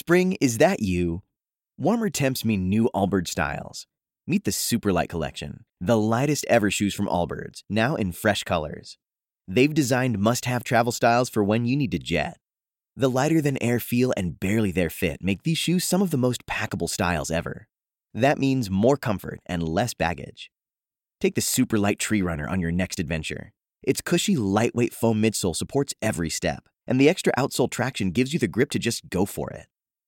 Spring, is that you? Warmer temps mean new Allbirds styles. Meet the Superlight Collection, the lightest ever shoes from Allbirds, now in fresh colors. They've designed must have travel styles for when you need to jet. The lighter than air feel and barely there fit make these shoes some of the most packable styles ever. That means more comfort and less baggage. Take the Superlight Tree Runner on your next adventure. Its cushy, lightweight foam midsole supports every step, and the extra outsole traction gives you the grip to just go for it.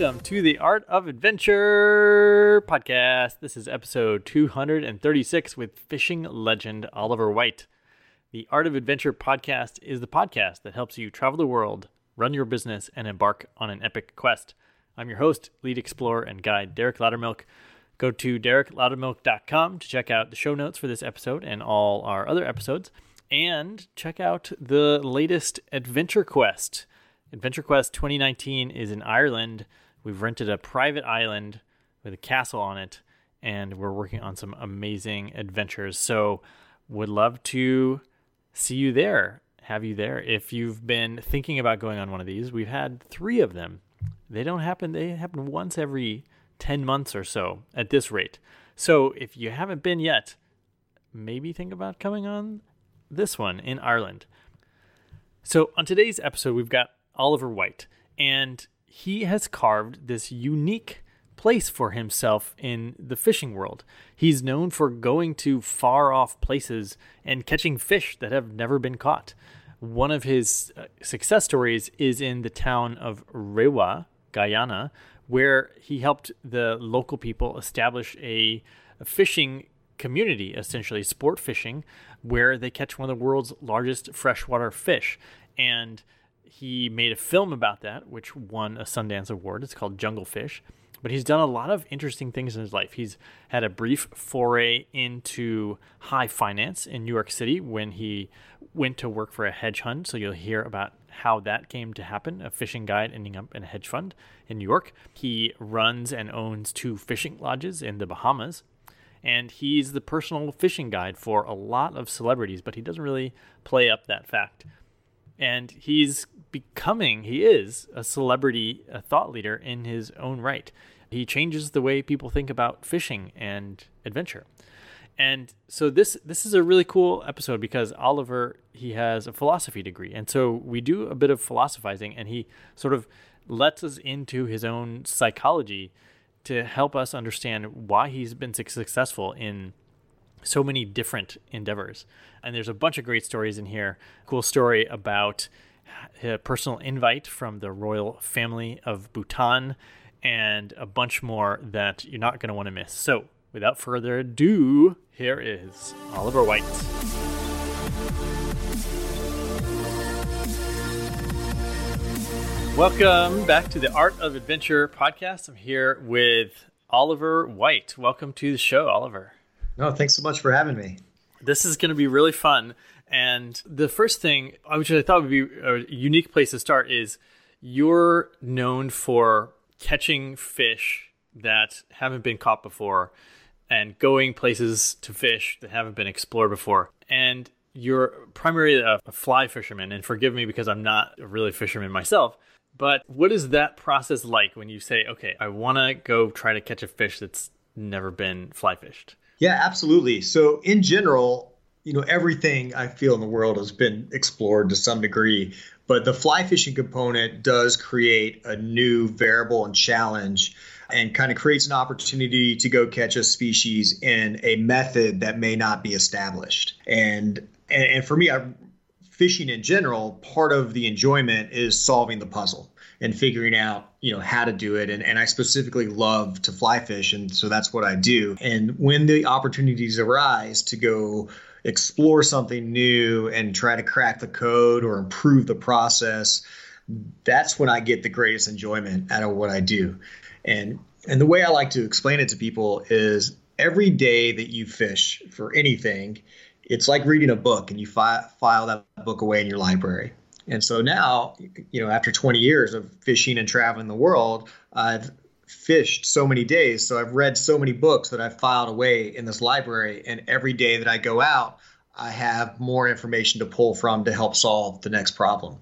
Welcome to the Art of Adventure podcast. This is episode 236 with fishing legend Oliver White. The Art of Adventure podcast is the podcast that helps you travel the world, run your business, and embark on an epic quest. I'm your host, lead explorer, and guide Derek Loudermilk. Go to derekloudermilk.com to check out the show notes for this episode and all our other episodes, and check out the latest Adventure Quest. Adventure Quest 2019 is in Ireland We've rented a private island with a castle on it, and we're working on some amazing adventures. So, would love to see you there, have you there. If you've been thinking about going on one of these, we've had three of them. They don't happen, they happen once every 10 months or so at this rate. So, if you haven't been yet, maybe think about coming on this one in Ireland. So, on today's episode, we've got Oliver White, and he has carved this unique place for himself in the fishing world. He's known for going to far off places and catching fish that have never been caught. One of his uh, success stories is in the town of Rewa, Guyana, where he helped the local people establish a, a fishing community, essentially sport fishing, where they catch one of the world's largest freshwater fish. And he made a film about that, which won a Sundance Award. It's called Jungle Fish. But he's done a lot of interesting things in his life. He's had a brief foray into high finance in New York City when he went to work for a hedge fund. So you'll hear about how that came to happen a fishing guide ending up in a hedge fund in New York. He runs and owns two fishing lodges in the Bahamas. And he's the personal fishing guide for a lot of celebrities, but he doesn't really play up that fact and he's becoming he is a celebrity a thought leader in his own right. He changes the way people think about fishing and adventure. And so this this is a really cool episode because Oliver he has a philosophy degree. And so we do a bit of philosophizing and he sort of lets us into his own psychology to help us understand why he's been successful in so many different endeavors. And there's a bunch of great stories in here. Cool story about a personal invite from the royal family of Bhutan and a bunch more that you're not going to want to miss. So, without further ado, here is Oliver White. Welcome back to the Art of Adventure podcast. I'm here with Oliver White. Welcome to the show, Oliver. No, thanks so much for having me. This is going to be really fun. And the first thing, uh, which I thought would be a unique place to start, is you're known for catching fish that haven't been caught before and going places to fish that haven't been explored before. And you're primarily a fly fisherman. And forgive me because I'm not a really fisherman myself. But what is that process like when you say, okay, I want to go try to catch a fish that's never been fly fished? Yeah, absolutely. So, in general, you know, everything I feel in the world has been explored to some degree, but the fly fishing component does create a new variable and challenge and kind of creates an opportunity to go catch a species in a method that may not be established. And and, for me, I, fishing in general, part of the enjoyment is solving the puzzle. And figuring out you know how to do it. And, and i specifically love to fly fish and so that's what i do. And when the opportunities arise to go explore something new and try to crack the code or improve the process that's when i get the greatest enjoyment out of what i do. And and the way i like to explain it to people is every day that you fish for anything it's like reading a book and you fi- file that book away in your library and so now, you know, after 20 years of fishing and traveling the world, I've fished so many days. So I've read so many books that I've filed away in this library. And every day that I go out, I have more information to pull from to help solve the next problem.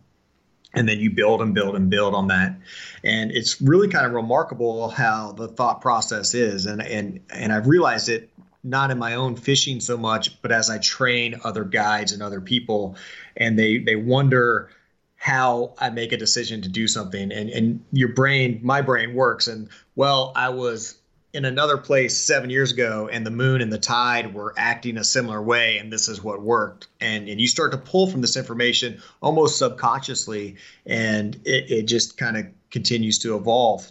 And then you build and build and build on that. And it's really kind of remarkable how the thought process is. And and and I've realized it not in my own fishing so much, but as I train other guides and other people, and they they wonder how I make a decision to do something. And and your brain, my brain works. And well, I was in another place seven years ago, and the moon and the tide were acting a similar way, and this is what worked. And and you start to pull from this information almost subconsciously, and it, it just kind of continues to evolve.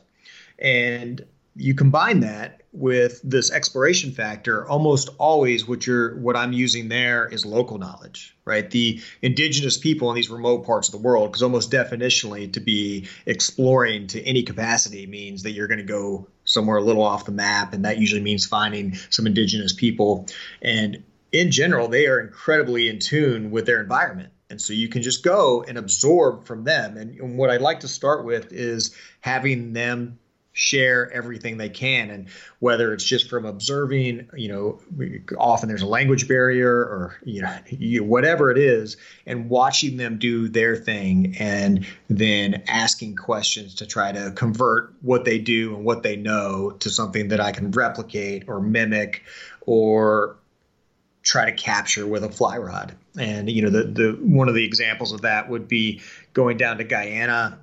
And you combine that with this exploration factor almost always what you're what i'm using there is local knowledge right? The indigenous people in these remote parts of the world because almost definitionally to be exploring to any capacity means that you're going to go somewhere a little off the map and that usually means finding some indigenous people. And in general they are incredibly in tune with their environment. And so you can just go and absorb from them. And, and what i'd like to start with is having them share everything they can and whether it's just from observing you know often there's a language barrier or you know you, whatever it is and watching them do their thing and then asking questions to try to convert what they do and what they know to something that I can replicate or mimic or try to capture with a fly rod. And you know, the the one of the examples of that would be going down to Guyana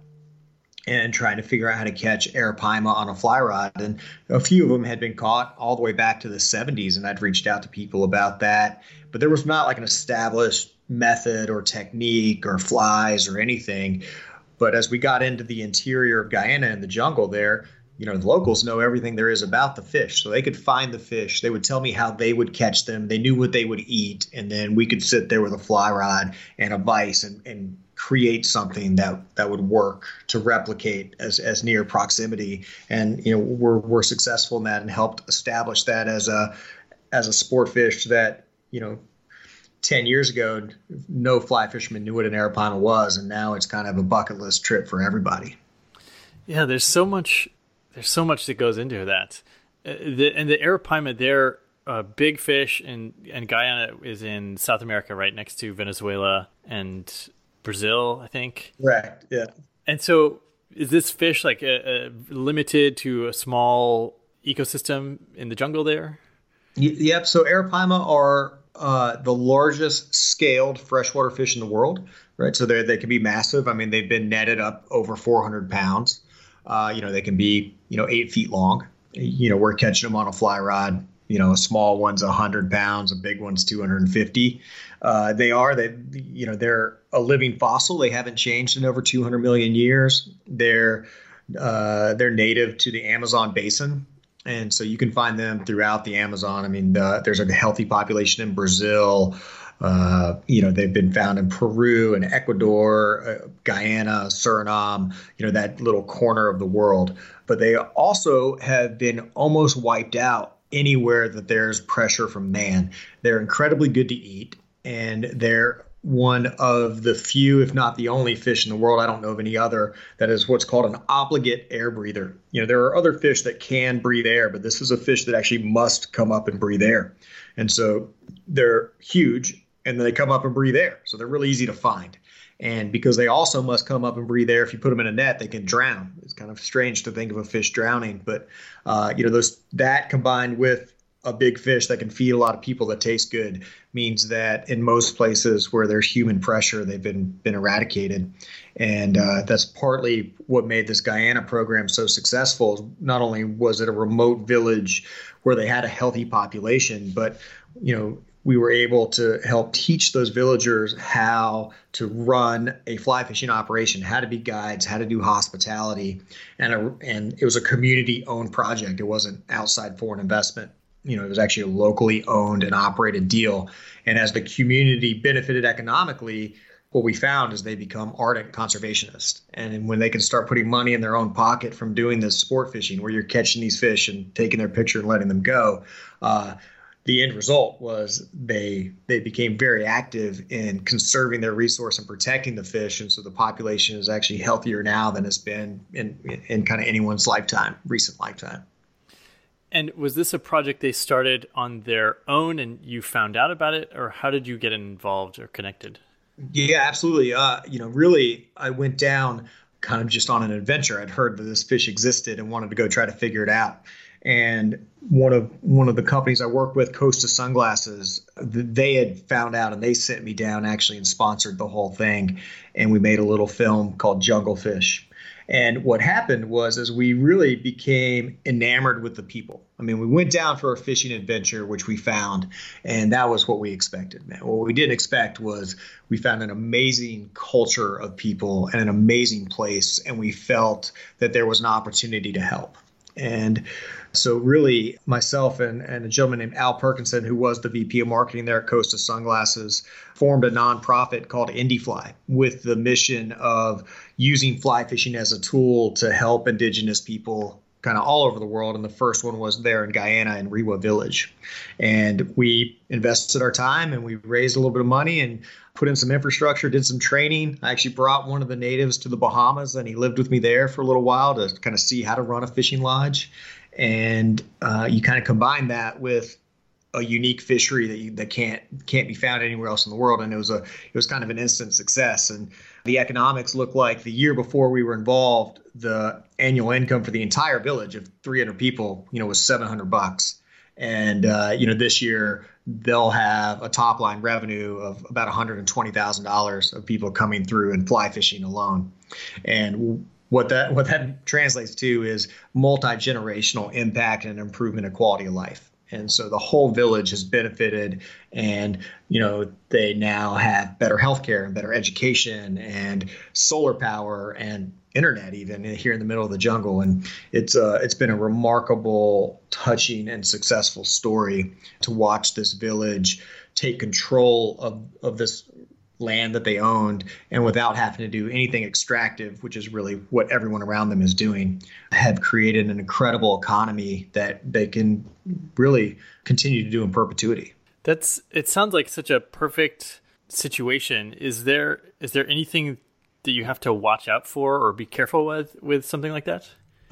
and trying to figure out how to catch arapaima on a fly rod. And a few of them had been caught all the way back to the 70s, and I'd reached out to people about that. But there was not like an established method or technique or flies or anything. But as we got into the interior of Guyana and the jungle there, you know, the locals know everything there is about the fish. So they could find the fish. They would tell me how they would catch them. They knew what they would eat. And then we could sit there with a fly rod and a vise and, and create something that that would work to replicate as, as near proximity. And you know we're, we're successful in that and helped establish that as a as a sport fish that you know 10 years ago no fly fisherman knew what an arapaima was. And now it's kind of a bucket list trip for everybody. Yeah there's so much there's so much that goes into that. Uh, the, and the arapaima they're a big fish and and Guyana is in South America right next to Venezuela and Brazil, I think. Correct. Yeah. And so, is this fish like a, a limited to a small ecosystem in the jungle there? Y- yep. So arapaima are uh, the largest scaled freshwater fish in the world, right? So they they can be massive. I mean, they've been netted up over 400 pounds. Uh, you know, they can be you know eight feet long. You know, we're catching them on a fly rod. You know, a small one's 100 pounds, a big one's 250. Uh, they are they you know they're a living fossil. They haven't changed in over 200 million years. They're uh, they're native to the Amazon basin, and so you can find them throughout the Amazon. I mean, uh, there's a healthy population in Brazil. Uh, you know, they've been found in Peru and Ecuador, uh, Guyana, Suriname, you know, that little corner of the world. But they also have been almost wiped out anywhere that there's pressure from man. They're incredibly good to eat and they're one of the few, if not the only fish in the world. I don't know of any other that is what's called an obligate air breather. You know, there are other fish that can breathe air, but this is a fish that actually must come up and breathe air. And so they're huge and then they come up and breathe air. So they're really easy to find. And because they also must come up and breathe air, if you put them in a net, they can drown. It's kind of strange to think of a fish drowning, but uh, you know, those that combined with a big fish that can feed a lot of people that taste good means that in most places where there's human pressure, they've been been eradicated, and uh, that's partly what made this Guyana program so successful. Not only was it a remote village where they had a healthy population, but you know we were able to help teach those villagers how to run a fly fishing operation, how to be guides, how to do hospitality, and a, and it was a community owned project. It wasn't outside foreign investment. You know, it was actually a locally owned and operated deal. And as the community benefited economically, what we found is they become ardent conservationists. And when they can start putting money in their own pocket from doing this sport fishing, where you're catching these fish and taking their picture and letting them go, uh, the end result was they they became very active in conserving their resource and protecting the fish, and so the population is actually healthier now than it's been in in, in kind of anyone's lifetime, recent lifetime. And was this a project they started on their own, and you found out about it, or how did you get involved or connected? Yeah, absolutely. Uh, you know, really, I went down kind of just on an adventure. I'd heard that this fish existed and wanted to go try to figure it out and one of one of the companies I work with, Costa Sunglasses, they had found out and they sent me down actually and sponsored the whole thing, and we made a little film called Jungle Fish. And what happened was, as we really became enamored with the people. I mean, we went down for a fishing adventure, which we found, and that was what we expected. Man, what we didn't expect was we found an amazing culture of people and an amazing place, and we felt that there was an opportunity to help. And so, really, myself and, and a gentleman named Al Perkinson, who was the VP of marketing there at Costa Sunglasses, formed a nonprofit called Indifly with the mission of using fly fishing as a tool to help indigenous people kind of all over the world. And the first one was there in Guyana in Rewa Village. And we invested our time and we raised a little bit of money and put in some infrastructure, did some training. I actually brought one of the natives to the Bahamas and he lived with me there for a little while to kind of see how to run a fishing lodge and uh, you kind of combine that with a unique fishery that you, that can't can't be found anywhere else in the world and it was a it was kind of an instant success and the economics look like the year before we were involved the annual income for the entire village of 300 people you know was 700 bucks. And uh, you know this year they'll have a top line revenue of about $120,000 of people coming through and fly fishing alone. And what that what that translates to is multi-generational impact and improvement of quality of life and so the whole village has benefited and you know they now have better healthcare and better education and solar power and internet even here in the middle of the jungle. And it's uh, it's been a remarkable touching and successful story to watch this village take control of of this land that they owned and without having to do anything extractive, which is really what everyone around them is doing, have created an incredible economy that they can really continue to do in perpetuity. That's it sounds like such a perfect situation. Is there is there anything that you have to watch out for or be careful with with something like that?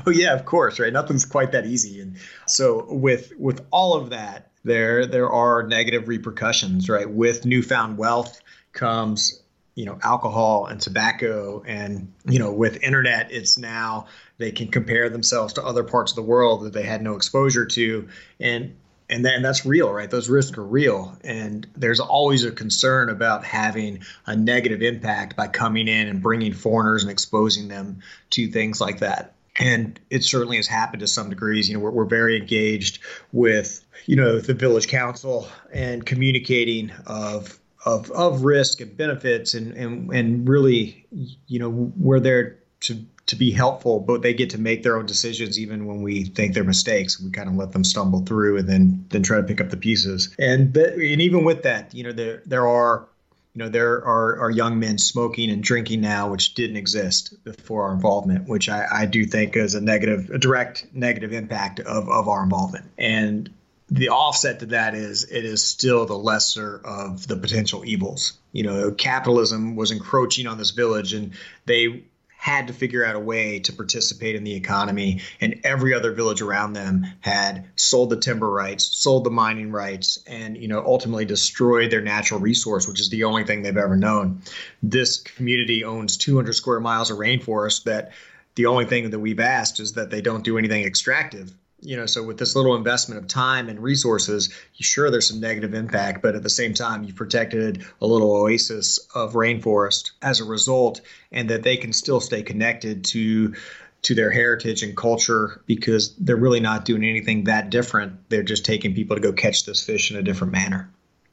Oh yeah, of course, right? Nothing's quite that easy. And so with with all of that, there there are negative repercussions, right? With newfound wealth, comes you know alcohol and tobacco and you know with internet it's now they can compare themselves to other parts of the world that they had no exposure to. And and that's real right? Those risks are real. And there's always a concern about having a negative impact by coming in and bringing foreigners and exposing them to things like that. And it certainly has happened to some degrees. You know we're, we're very engaged with you know the village council and communicating of of of risk and benefits and and and really you know we're there to to be helpful but they get to make their own decisions even when we think they're mistakes. We kind of let them stumble through and then then try to pick up the pieces. And and even with that you know there there are you know there are, are young men smoking and drinking now which didn't exist before our involvement which i, I do think is a negative a direct negative impact of, of our involvement. And the offset to that is it is still the lesser of the potential evils. You know, capitalism was encroaching on this village and they had to figure out a way to participate in the economy and every other village around them had sold the timber rights sold the mining rights and you know ultimately destroyed their natural resource which is the only thing they've ever known this community owns 200 square miles of rainforest that the only thing that we've asked is that they don't do anything extractive you know so with this little investment of time and resources sure there's some negative impact but at the same time you've protected a little oasis of rainforest as a result and that they can still stay connected to to their heritage and culture because they're really not doing anything that different they're just taking people to go catch this fish in a different manner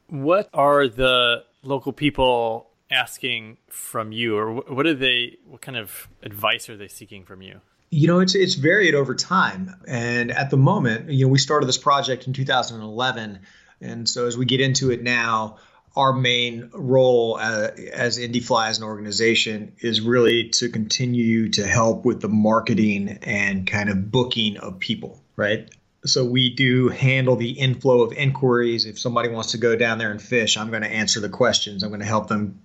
What are the local people asking from you, or what are they? What kind of advice are they seeking from you? You know, it's it's varied over time, and at the moment, you know, we started this project in 2011, and so as we get into it now, our main role uh, as Indifly as an organization is really to continue to help with the marketing and kind of booking of people, right? So we do handle the inflow of inquiries. If somebody wants to go down there and fish, I'm going to answer the questions. I'm going to help them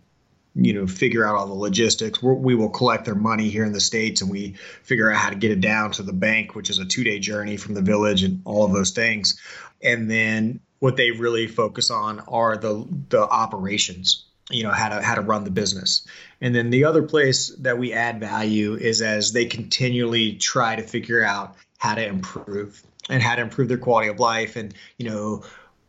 you know figure out all the logistics. We're, we will collect their money here in the states and we figure out how to get it down to the bank which is a two day journey from the village and all of those things. And then what they really focus on are the the operations you know how to how to run the business. And then the other place that we add value is as they continually try to figure out how to improve and how to improve their quality of life. And you know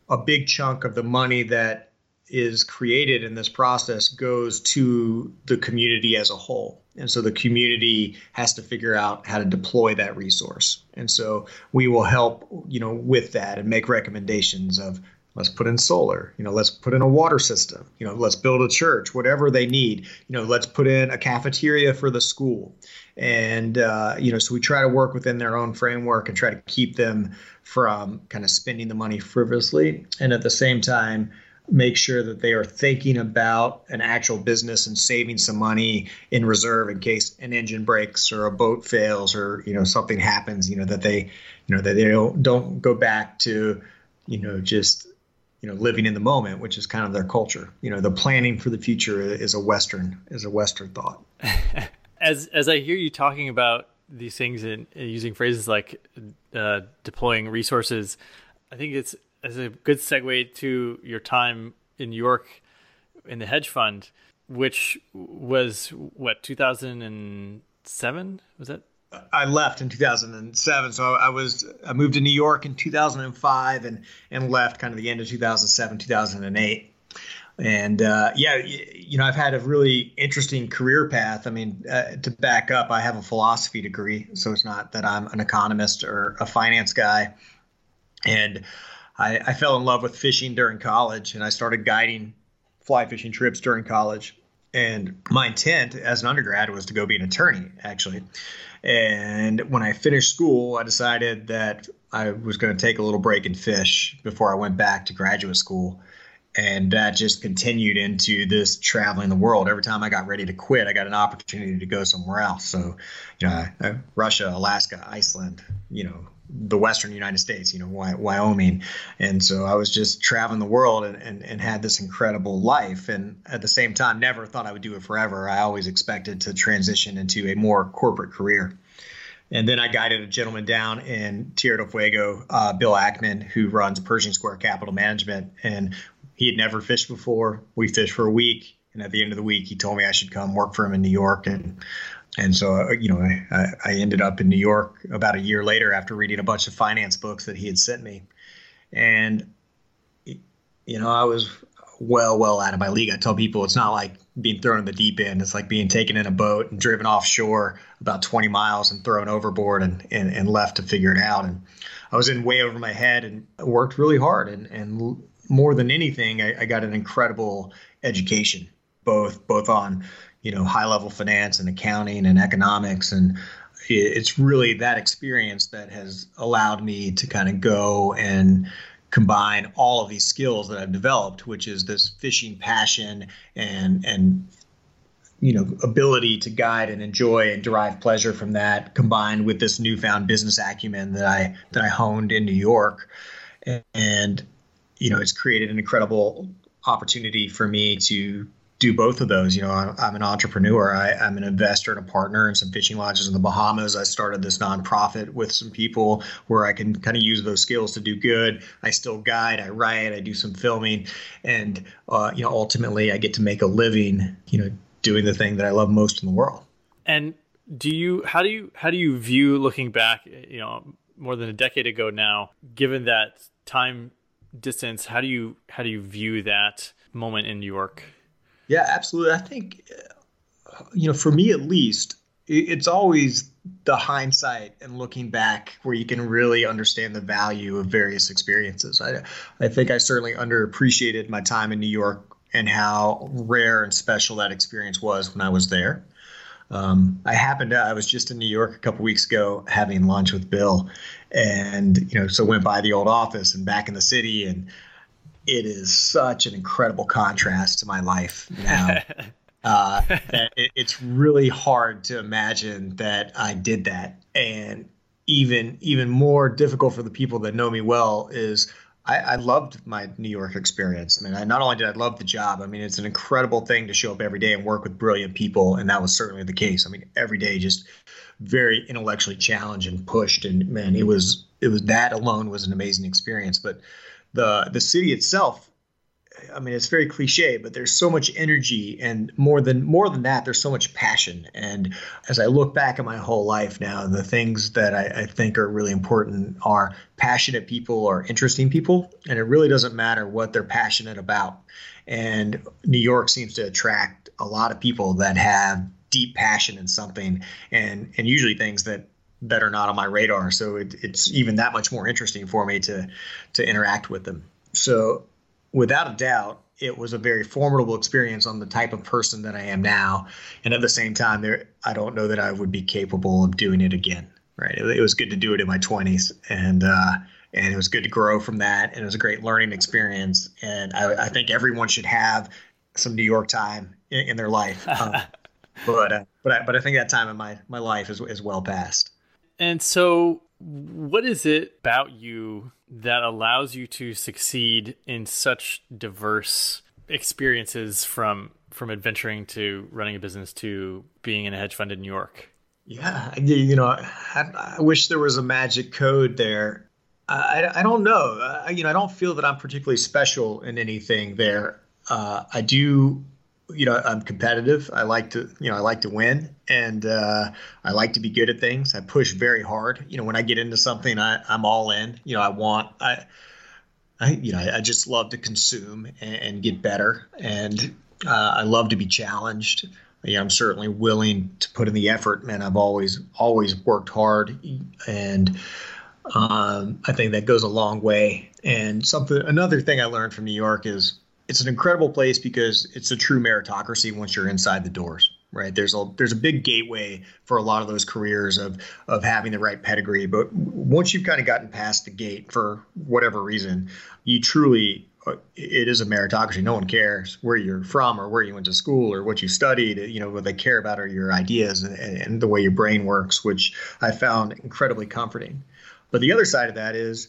a big chunk of the money that is created in this process goes to the community as a whole. And so the community has to figure out how to deploy that resource. And so we will help, you know, with that and make recommendations of let's put in solar, you know, let's put in a water system, you know, let's build a church, whatever they need, you know, let's put in a cafeteria for the school. And, uh, you know, so we try to work within their own framework and try to keep them from kind of spending the money frivolously. And at the same time, make sure that they are thinking about an actual business and saving some money in reserve in case an engine breaks or a boat fails or you know something happens you know that they you know that they don't don't go back to you know just you know living in the moment which is kind of their culture. You know the planning for the future is a western is a western thought. As as i hear you talking about these things and using phrases like uh, deploying resources i think it's as a good segue to your time in New York in the hedge fund, which was what 2007 was that? I left in 2007, so I was I moved to New York in 2005 and and left kind of the end of 2007, 2008. And uh, yeah, you know, I've had a really interesting career path. I mean, uh, to back up, I have a philosophy degree, so it's not that I'm an economist or a finance guy. And I, I fell in love with fishing during college and I started guiding fly fishing trips during college. And my intent as an undergrad was to go be an attorney, actually. And when I finished school, I decided that I was going to take a little break and fish before I went back to graduate school. And that just continued into this traveling the world. Every time I got ready to quit, I got an opportunity to go somewhere else. So, you know, Russia, Alaska, Iceland, you know, the western United States, you know, Wyoming. And so I was just traveling the world and, and, and had this incredible life. And at the same time, never thought I would do it forever. I always expected to transition into a more corporate career. And then I guided a gentleman down in Tierra del Fuego, uh, Bill Ackman, who runs Pershing Square Capital Management. And he had never fished before. We fished for a week. And at the end of the week, he told me I should come work for him in New York. And and so uh, you know I, I ended up in new york about a year later after reading a bunch of finance books that he had sent me. And you know i was well well out of my league. I tell people it's not like being thrown in the deep end. It's like being taken in a boat and driven offshore about 20 miles and thrown overboard and, and, and left to figure it out. And i was in way over my head and worked really hard. And, and more than anything I, I got an incredible education both both on you know high level finance and accounting and economics and it's really that experience that has allowed me to kind of go and combine all of these skills that I've developed, which is this fishing passion and and you know ability to guide and enjoy and derive pleasure from that, combined with this newfound business acumen that I that I honed in New York, and you know it's created an incredible opportunity for me to do both of those. You know, I'm, an entrepreneur. I, am an investor and a partner in some fishing lodges in the Bahamas. I started this nonprofit with some people where I can kind of use those skills to do good. I still guide, I write, I do some filming, and uh, you know, ultimately, I get to make a living. You know, doing the thing that I love most in the world. And do you? How do you? How do you view looking back? You know, more than a decade ago now. Given that time distance, how do you? How do you view that moment in New York? Yeah, absolutely. I think, uh, you know, for me at least, it's always the hindsight and looking back where you can really understand the value of various experiences. I, I think I certainly underappreciated my time in New York and how rare and special that experience was when I was there. Um, I happened to, I was just in New York a couple weeks ago having lunch with Bill and, you know, so went by the old office and back in the city and it is such an incredible contrast to my life now. uh, it, it's really hard to imagine that I did that. And even even more difficult for the people that know me well is I, I, loved my New York experience. I mean, I, not only did I love the job, I mean, it's an incredible thing to show up every day and work with brilliant people, and that was certainly the case. I mean, every day just very intellectually challenged and pushed, and man, it was it was that alone was an amazing experience. But the the city itself I mean, it's very cliche, but there's so much energy, and more than more than that, there's so much passion. And as I look back at my whole life now, the things that I, I think are really important are passionate people or interesting people, and it really doesn't matter what they're passionate about. And New York seems to attract a lot of people that have deep passion in something, and and usually things that that are not on my radar. So it, it's even that much more interesting for me to to interact with them. So without a doubt, it was a very formidable experience on the type of person that I am now. And at the same time, there, I don't know that I would be capable of doing it again. Right. It, it was good to do it in my 20s. And, uh, and it was good to grow from that. And it was a great learning experience. And I, I think everyone should have some New York time in, in their life. Um, but, uh, but, I, but I think that time in my, my life is, is well past. And so, what is it about you that allows you to succeed in such diverse experiences from from adventuring to running a business to being in a hedge fund in New York? Yeah, you know, I, I wish there was a magic code there. I, I don't know. I, you know, I don't feel that I'm particularly special in anything there. Uh, I do you know i'm competitive. I like to you know i like to win and uh, i like to be good at things. I push very hard. You know when i get into something I, i'm all in. You know i want i I, you know, I, just love to consume and, and get better, and uh, I love to be challenged. Yeah, I'm certainly willing to put in the effort, and I've always always worked hard, and um, I think that goes a long way. And something another thing I learned from New York is it's an incredible place because it's a true meritocracy once you're inside the doors right? There's a there's a big gateway for a lot of those careers of of having the right pedigree. But once you've kind of gotten past the gate for whatever reason you truly uh, it is a meritocracy. No one cares where you're from or where you went to school or what you studied you know what they care about are your ideas and, and the way your brain works which i found incredibly comforting. But the other side of that is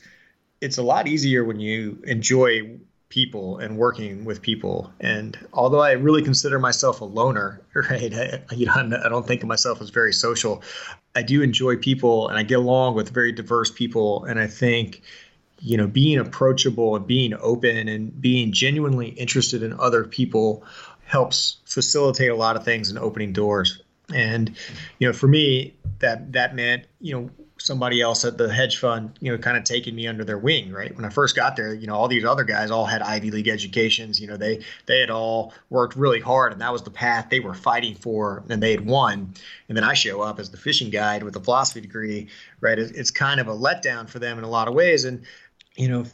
it's a lot easier when you enjoy people and working with people. And although I really consider myself a loner, right, I, you know, I don't think of myself as very social. I do enjoy people, and I get along with very diverse people. And I think, you know, being approachable and being open and being genuinely interested in other people helps facilitate a lot of things and opening doors. And you know, for me, that that meant you know somebody else at the hedge fund, you know, kind of taking me under their wing, right? When I first got there, you know, all these other guys all had Ivy League educations. You know, they they had all worked really hard, and that was the path they were fighting for, and they had won. And then I show up as the fishing guide with a philosophy degree, right? It's kind of a letdown for them in a lot of ways, and you know,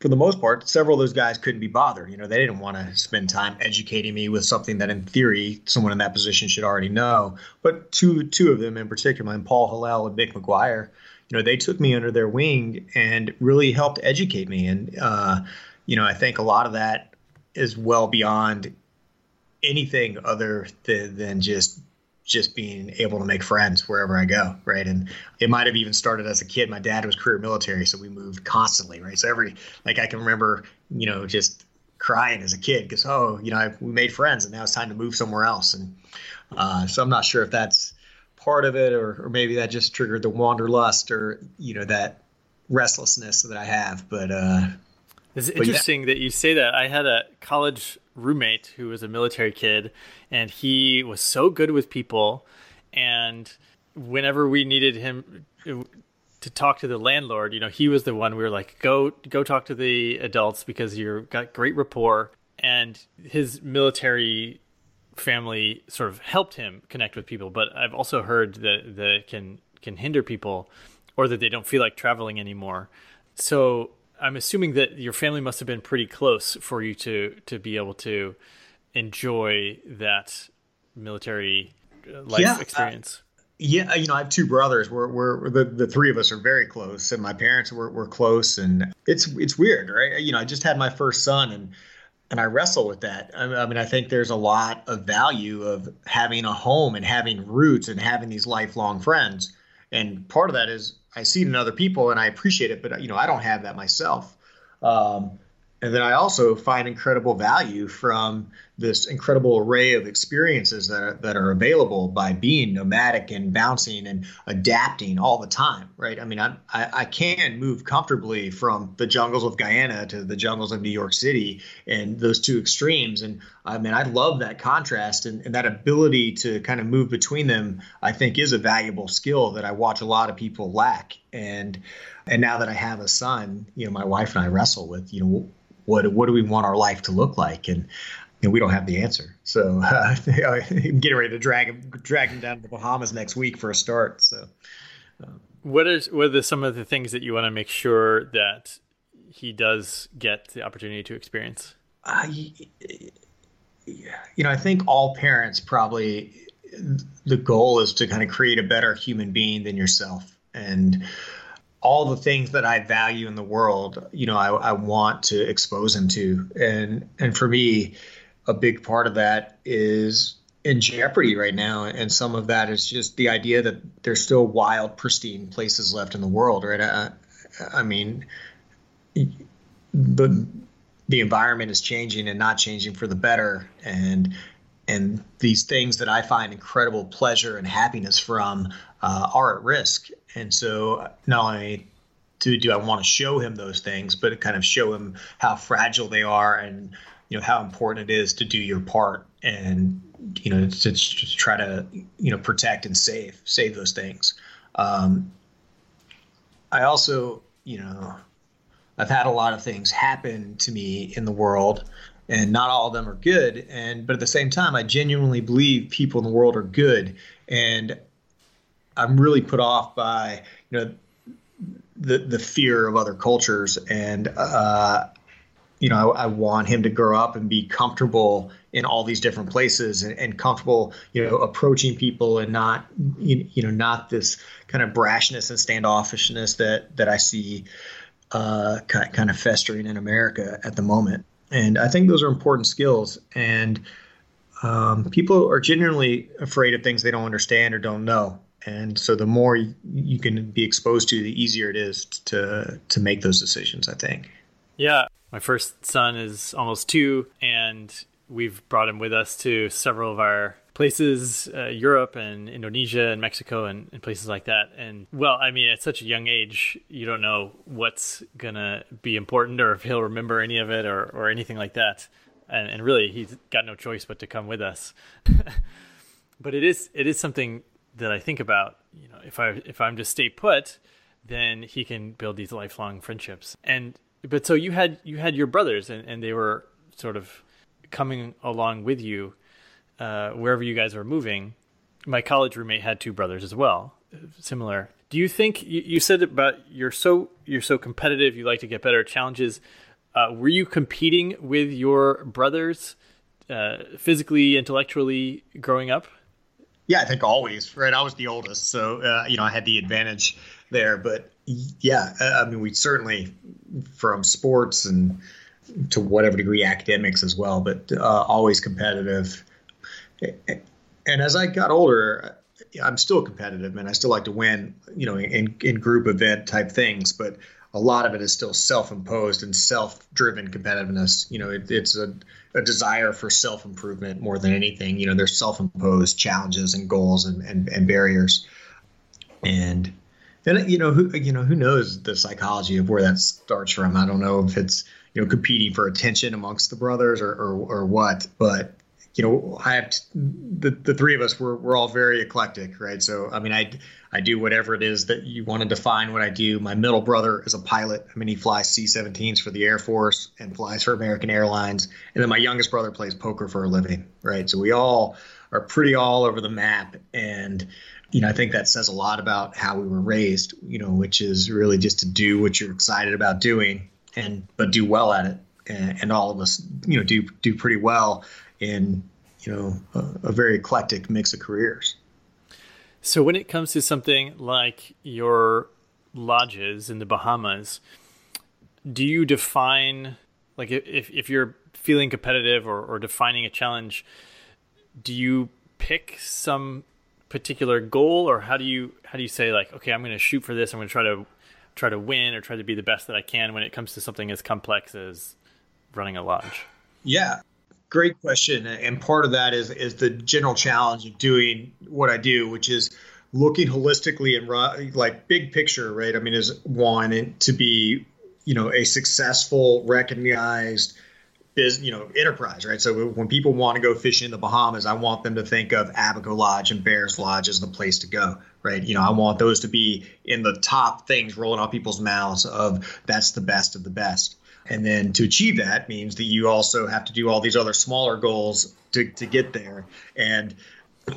for the most part, several of those guys couldn't be bothered. You know, they didn't want to spend time educating me with something that, in theory, someone in that position should already know. But two two of them in particular, and Paul Hilal and Mick McGuire, you know, they took me under their wing and really helped educate me. And uh, you know, I think a lot of that is well beyond anything other than, than just just being able to make friends wherever I go, right? And it might have even started as a kid. My dad was career military, so we moved constantly, right? So every like I can remember, you know, just crying as a kid because oh, you know, I, we made friends, and now it's time to move somewhere else. And uh, so I'm not sure if that's part of it, or, or maybe that just triggered the wanderlust, or you know, that restlessness that I have. But uh, it's interesting yeah. that you say that. I had a college roommate who was a military kid, and he was so good with people. And whenever we needed him uh, to talk to the landlord, you know, he was the one we were like, go go talk to the adults because you've got great rapport. And his military family sort of helped him connect with people, but I've also heard that that it can can hinder people or that they don't feel like traveling anymore. So I'm assuming that your family must have been pretty close for you to to be able to enjoy that military uh, life yeah, experience. Uh, yeah, you know, I have two brothers. We're, we're the, the three of us are very close, and my parents were, were close, and it's it's weird, right? You know, I just had my first son, and and I wrestle with that. I mean, I think there's a lot of value of having a home and having roots and having these lifelong friends, and part of that is I see it in other people and I appreciate it, but you know, I don't have that myself. Um, and then I also find incredible value from this incredible array of experiences that are, that are available by being nomadic and bouncing and adapting all the time, right? I mean, I, I, I can move comfortably from the jungles of Guyana to the jungles of New York City and those two extremes. And I mean, I love that contrast and, and that ability to kind of move between them, I think is a valuable skill that I watch a lot of people lack. And, and now that I have a son, you know, my wife and I wrestle with, you know, what what do we want our life to look like? And know, we don't have the answer. So uh, I'm getting ready to drag him drag him down to the Bahamas next week for a start. So. Um, what is what are some of the things that you want to make sure that he does get the opportunity to experience? Uh, you know, I think all parents probably the goal is to kind of create a better human being than yourself, and all the things that I value in the world, you know, I, I want to expose him to. And and for me, a big part of that is in jeopardy right now. And some of that is just the idea that there's still wild, pristine places left in the world, right? I, I mean, the the environment is changing and not changing for the better. And and these things that I find incredible pleasure and happiness from uh, are at risk. And so not only do, do I want to show him those things, but kind of show him how fragile they are and you know how important it is to do your part and you know to, to try to you know protect and save save those things. Um, I also you know I've had a lot of things happen to me in the world and not all of them are good and but at the same time i genuinely believe people in the world are good and i'm really put off by you know the the fear of other cultures and uh, you know I, I, want him to grow up and be comfortable in all these different places and, and comfortable you know approaching people and not you, you know not this kind of brashness and standoffishness that that i see uh, kind of festering in america at the moment and I think those are important skills. And um, people are genuinely afraid of things they don't understand or don't know. And so the more you, can be exposed to, the easier it is to to make those decisions. I think. Yeah, my first son is almost two, and we've brought him with us to several of our places, uh, Europe and Indonesia and Mexico and, and, places like that. And well, I mean, at such a young age, you don't know what's gonna be important or if he'll remember any of it or, or anything like that. And, and really, he's got no choice but to come with us. but it is it is something that I think about. You know, if I if I'm to stay put, then he can build these lifelong friendships. And but so you had you had your brothers and, and they were sort of coming along with you uh, wherever you guys were moving, my college roommate had two brothers as well, similar. Do you think you, said about you're so you're so competitive, you like to get better at challenges? Uh, were you competing with your brothers uh, physically, intellectually growing up? Yeah, I think always. Right, I was the oldest, so uh, you know I had the advantage there. But yeah, I mean, we certainly from sports and to whatever degree academics as well, but uh, always competitive and as I got older, I'm still competitive, and I still like to win, you know, in, in group event type things. But a lot of it is still self-imposed and self-driven competitiveness. You know, it, it's a, a, desire for self-improvement more than anything. You know, there's self-imposed challenges and goals and, and, and barriers, and then, you know who you know who knows the psychology of where that starts from. I don't know if it's you know competing for attention amongst the brothers or or, or what, but you know, I have t- the the three of us were we're all very eclectic, right? So I mean, I I do whatever it is that you want to define what I do. My middle brother is a pilot. I mean, he flies C-17s for the Air Force and flies for American Airlines. And then my youngest brother plays poker for a living, right? So we all are pretty all over the map. And you know, I think that says a lot about how we were raised, you know, which is really just to do what you're excited about doing and but do well at it. And, and all of us, you know, do do pretty well in, you know, a, a very eclectic mix of careers. So when it comes to something like your lodges in the Bahamas, do you define like if if you're feeling competitive or, or defining a challenge, do you pick some particular goal? Or how do you how do you say like okay i'm going to shoot for this. I'm going to try to try to win or try to be the best that i can when it comes to something as complex as running a lodge? Yeah great question and part of that is is the general challenge of doing what i do which is looking holistically and like big picture right? I mean is one to be you know a successful recognized business, you know enterprise right? So when people want to go fishing in the bahamas i want them to think of abaco lodge and Bair's lodge as the place to go right? You know i want those to be in the top things rolling off people's mouths of that's the best of the best and then to achieve that means that you also have to do all these other smaller goals to, to get there and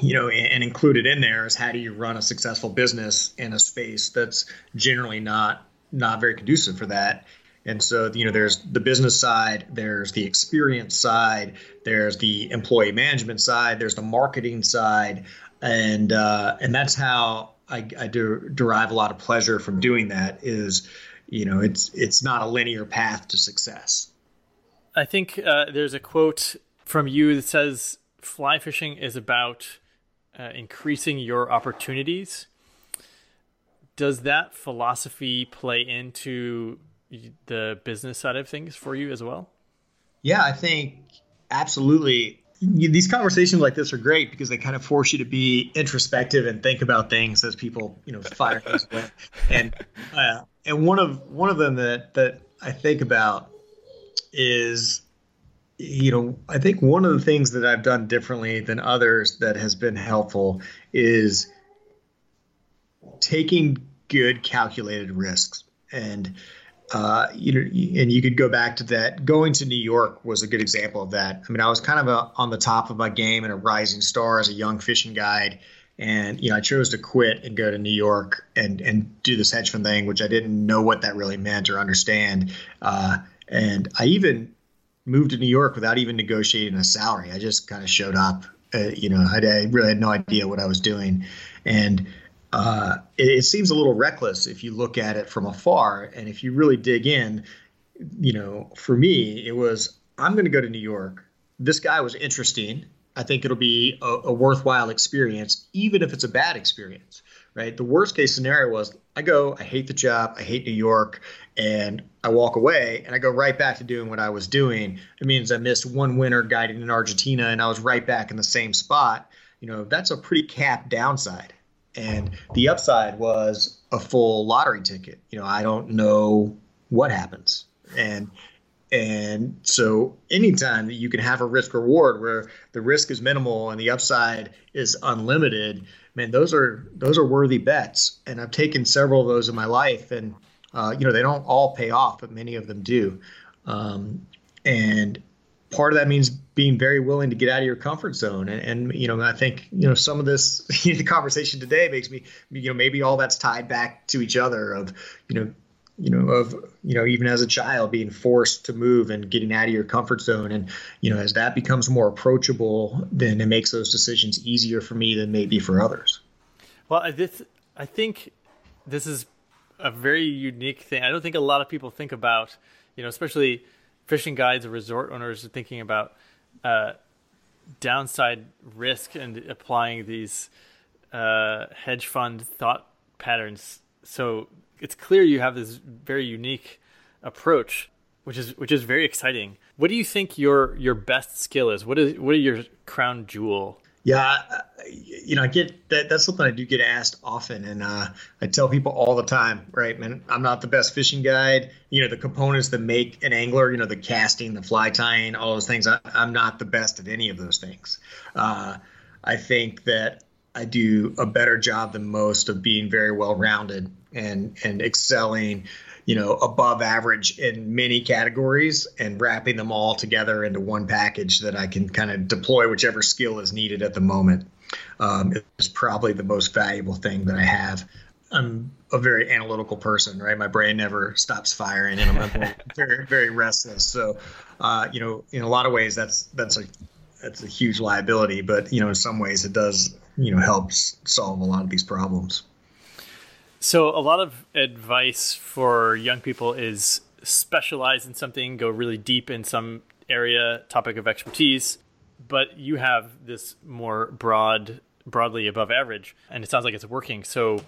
you know and included in there is how do you run a successful business in a space that's generally not not very conducive for that and so, you know, there's the business side, there's the experience side, there's the employee management side, there's the marketing side, and uh, and that's how I, I do, derive a lot of pleasure from doing that. Is you know, it's it's not a linear path to success. I think uh, there's a quote from you that says, "Fly fishing is about uh, increasing your opportunities." Does that philosophy play into the business side of things for you as well? Yeah, I think absolutely. These conversations like this are great because they kind of force you to be introspective and think about things as people, you know, fire things away. And uh, and one of one of them that that I think about is, you know, I think one of the things that I've done differently than others that has been helpful is taking good calculated risks and uh, you know, and you could go back to that. Going to New York was a good example of that. I mean, I was kind of a, on the top of my game and a rising star as a young fishing guide, and you know, I chose to quit and go to New York and and do this hedge fund thing, which I didn't know what that really meant or understand. Uh, and I even moved to New York without even negotiating a salary. I just kind of showed up. Uh, you know, I, I really had no idea what I was doing, and uh, it, it, seems a little reckless if you look at it from afar. And if you really dig in, you know, for me, it was I'm going to go to New York. This guy was interesting. I think it'll be a, a, worthwhile experience, even if it's a bad experience, right? The worst case scenario was I go, I hate the job, I hate New York, and I walk away and I go right back to doing what I was doing. It means I missed one winter guiding in Argentina and I was right back in the same spot. You know, that's a pretty cap downside and the upside was a full lottery ticket. You know, I don't know what happens, and and so anytime that you can have a risk reward where the risk is minimal and the upside is unlimited, man, those are those are worthy bets. And I've taken several of those in my life, and uh, you know they don't all pay off, but many of them do. Um, and part of that means being very willing to get out of your comfort zone. And, and you know i think you know some of this the conversation today makes me you know maybe all that's tied back to each other of you know you know of you know even as a child being forced to move and getting out of your comfort zone. And you know as that becomes more approachable then it makes those decisions easier for me than maybe for others. Well this i think this is a very unique thing. I don't think a lot of people think about you know especially fishing guides or resort owners are thinking about uh, downside risk and applying these uh, hedge fund thought patterns. So it's clear you have this very unique approach, which is which is very exciting. What do you think your your best skill is? What is what are your crown jewel yeah, you know, I get that. That's something I do get asked often, and uh, I tell people all the time, right, man? I'm not the best fishing guide. You know, the components that make an angler, you know, the casting, the fly tying, all those things. I, am not the best at any of those things. Uh, I think that I do a better job than most of being very well rounded and and excelling, you know, above average in many categories and wrapping them all together into one package that I can kind of deploy whichever skill is needed at the moment. Um, is probably the most valuable thing that I have. I'm a very analytical person, right? My brain never stops firing, and I'm very, very restless. So, uh, you know, in a lot of ways, that's that's a that's a huge liability. But you know, in some ways, it does you know helps solve a lot of these problems. So, a lot of advice for young people is specialize in something, go really deep in some area, topic of expertise. But you have this more broad, broadly above average, and it sounds like it's working. So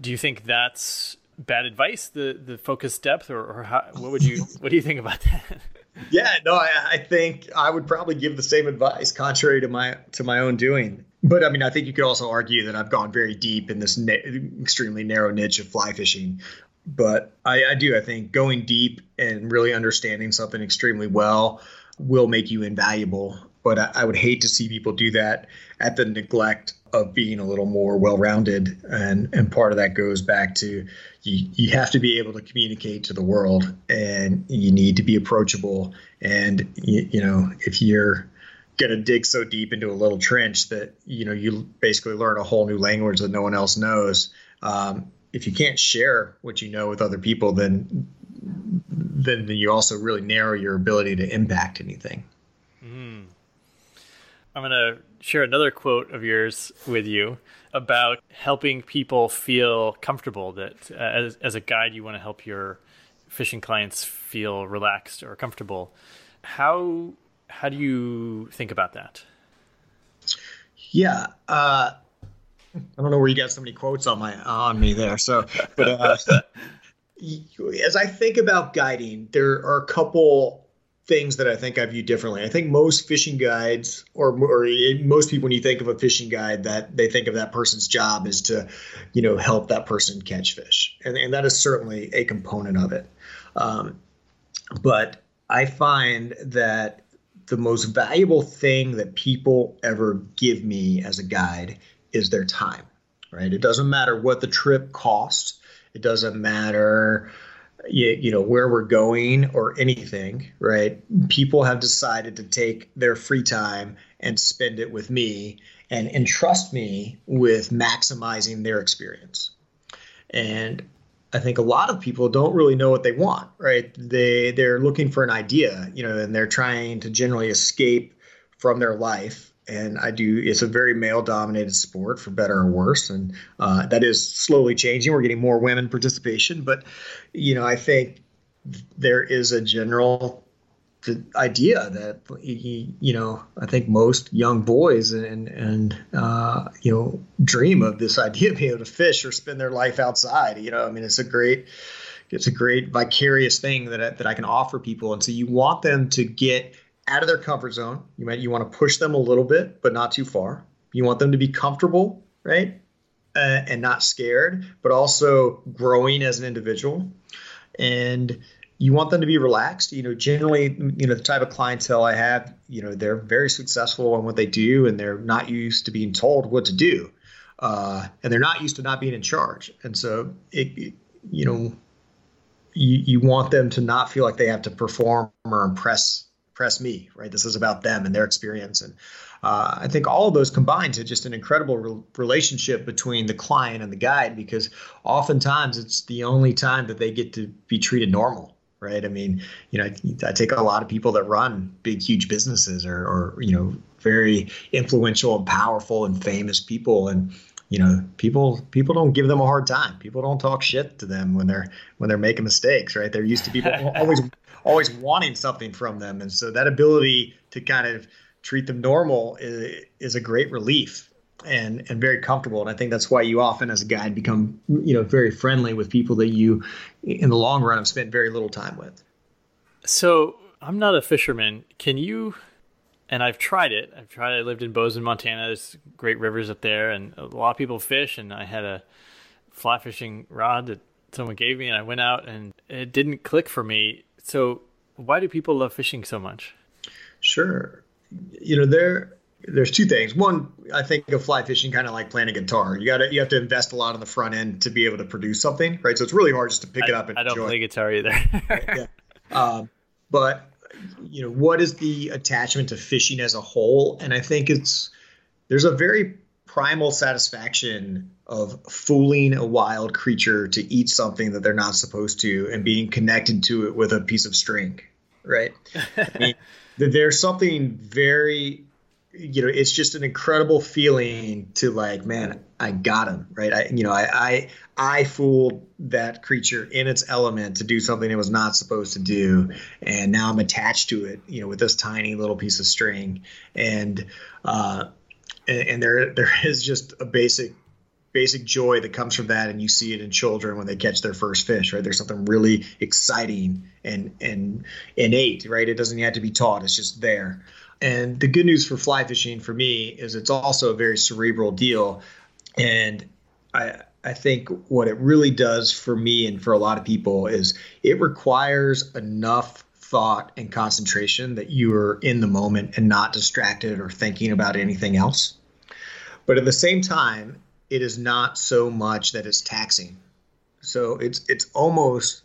do you think that's bad advice the the focus depth or, or how, what would you what do you think about that yeah no I, I, think i would probably give the same advice contrary to my to my own doing. But i mean i think you could also argue that i've gone very deep in this na- extremely narrow niche of fly fishing. But I, I do i think going deep and really understanding something extremely well will make you invaluable. But I, I would hate to see people do that at the neglect of being a little more well-rounded and and part of that goes back to you you have to be able to communicate to the world and you need to be approachable and you, you know if you're going to dig so deep into a little trench that you know you basically learn a whole new language that no one else knows um, if you can't share what you know with other people then then you also really narrow your ability to impact anything. I'm going to share another quote of yours with you about helping people feel comfortable that uh, as, as a guide you want to help your fishing clients feel relaxed or comfortable. How how do you think about that? Yeah uh, i don't know where you got so many quotes on my on me there so but uh, as i think about guiding there are a couple things that I think I view differently. I think most fishing guides, or, or most people, when you think of a fishing guide, that they think of that person's job is to, you know, help that person catch fish, and, and that is certainly a component of it. Um, but I find that the most valuable thing that people ever give me as a guide is their time. Right? It doesn't matter what the trip costs. It doesn't matter you, you know where we're going or anything right? People have decided to take their free time and spend it with me and entrust me with maximizing their experience. And i think a lot of people don't really know what they want right? They they're looking for an idea you know and they're trying to generally escape from their life and I do. It's a very male dominated sport, for better or worse, and uh, that is slowly changing. We're getting more women participation, but you know, I think there is a general idea that you know I think most young boys and and uh, you know dream of this idea of being able to fish or spend their life outside. You know, I mean, it's a great it's a great vicarious thing that I, that I can offer people, and so you want them to get out of their comfort zone. You might you want to push them a little bit, but not too far. You want them to be comfortable, right? Uh, and not scared, but also growing as an individual. And you want them to be relaxed. You know, generally, you know, the type of clientele I have, you know, they're very successful in what they do, and they're not used to being told what to do, uh, and they're not used to not being in charge. And so, it, it you know, you, you want them to not feel like they have to perform or impress press me, right? This is about them and their experience. And uh, I think all of those combine to just an incredible re- relationship between the client and the guide because oftentimes it's the only time that they get to be treated normal. Right. I mean, you know, I, take a lot of people that run big, huge businesses or, or, you know, very influential and powerful and famous people. And, you know people people don't give them a hard time people don't talk shit to them when they're when they're making mistakes right they're used to people always always wanting something from them. And so that ability to kind of treat them normal is, is a great relief and and very comfortable. And I think that's why you often, as a guide, become you know very friendly with people that you, in the long run, have spent very little time with. So I'm not a fisherman. Can you? And I've tried it. I've tried. It. I lived in Bozeman, Montana. There's great rivers up there, and a lot of people fish. And I had a fly fishing rod that someone gave me, and I went out, and it didn't click for me. So, why do people love fishing so much? Sure. You know, there there's two things. One, I think of fly fishing kind of like playing a guitar. You got to you have to invest a lot on the front end to be able to produce something, right? So it's really hard just to pick I, it up and I don't enjoy. play guitar either. yeah. Um, but you know, what is the attachment to fishing as a whole? And I think it's there's a very primal satisfaction of fooling a wild creature to eat something that they're not supposed to and being connected to it with a piece of string, right? I mean, there's something very you know it's just an incredible feeling to like man i got him right i you know i i i fooled that creature in its element to do something it was not supposed to do and now i'm attached to it you know with this tiny little piece of string and uh and, and there there is just a basic basic joy that comes from that. And you see it in children when they catch their first fish right? There's something really exciting and and innate right? It doesn't have to be taught. It's just there. And the good news for fly fishing for me is it's also a very cerebral deal. And I I think what it really does for me and for a lot of people is it requires enough thought and concentration that you are in the moment and not distracted or thinking about anything else. But at the same time, it is not so much that it's taxing. So it's it's almost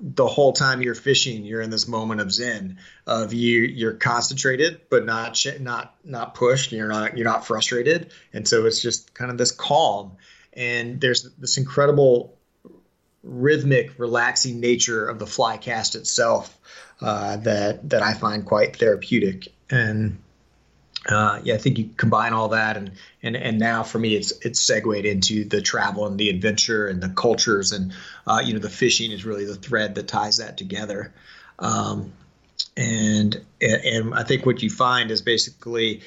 the whole time you're fishing, you're in this moment of zen of you you're concentrated but not not not pushed. You're not you're not frustrated, and so it's just kind of this calm. And there's this incredible rhythmic, relaxing nature of the fly cast itself uh, that that I find quite therapeutic. And uh, yeah, I think you combine all that, and and and now for me, it's it's segued into the travel and the adventure and the cultures, and uh, you know, the fishing is really the thread that ties that together. Um, and and I think what you find is basically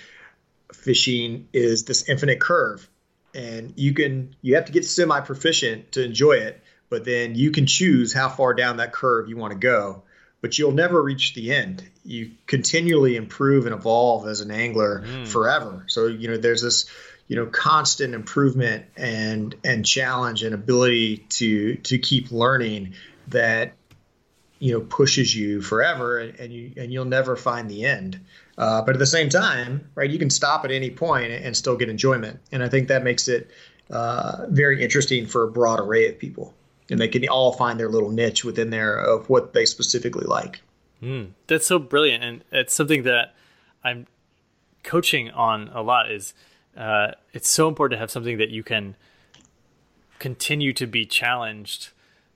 fishing is this infinite curve, and you can you have to get semi proficient to enjoy it, but then you can choose how far down that curve you want to go but you'll never reach the end. You continually improve and evolve as an angler mm. forever. So, you know, there's this, you know, constant improvement and and challenge and ability to to keep learning that you know pushes you forever and, and you and you'll never find the end. Uh, but at the same time, right, you can stop at any point and still get enjoyment. And I think that makes it uh, very interesting for a broad array of people and they can all find their little niche within there of what they specifically like. Mm, that's so brilliant, and it's something that I'm coaching on a lot. Is uh, it's so important to have something that you can continue to be challenged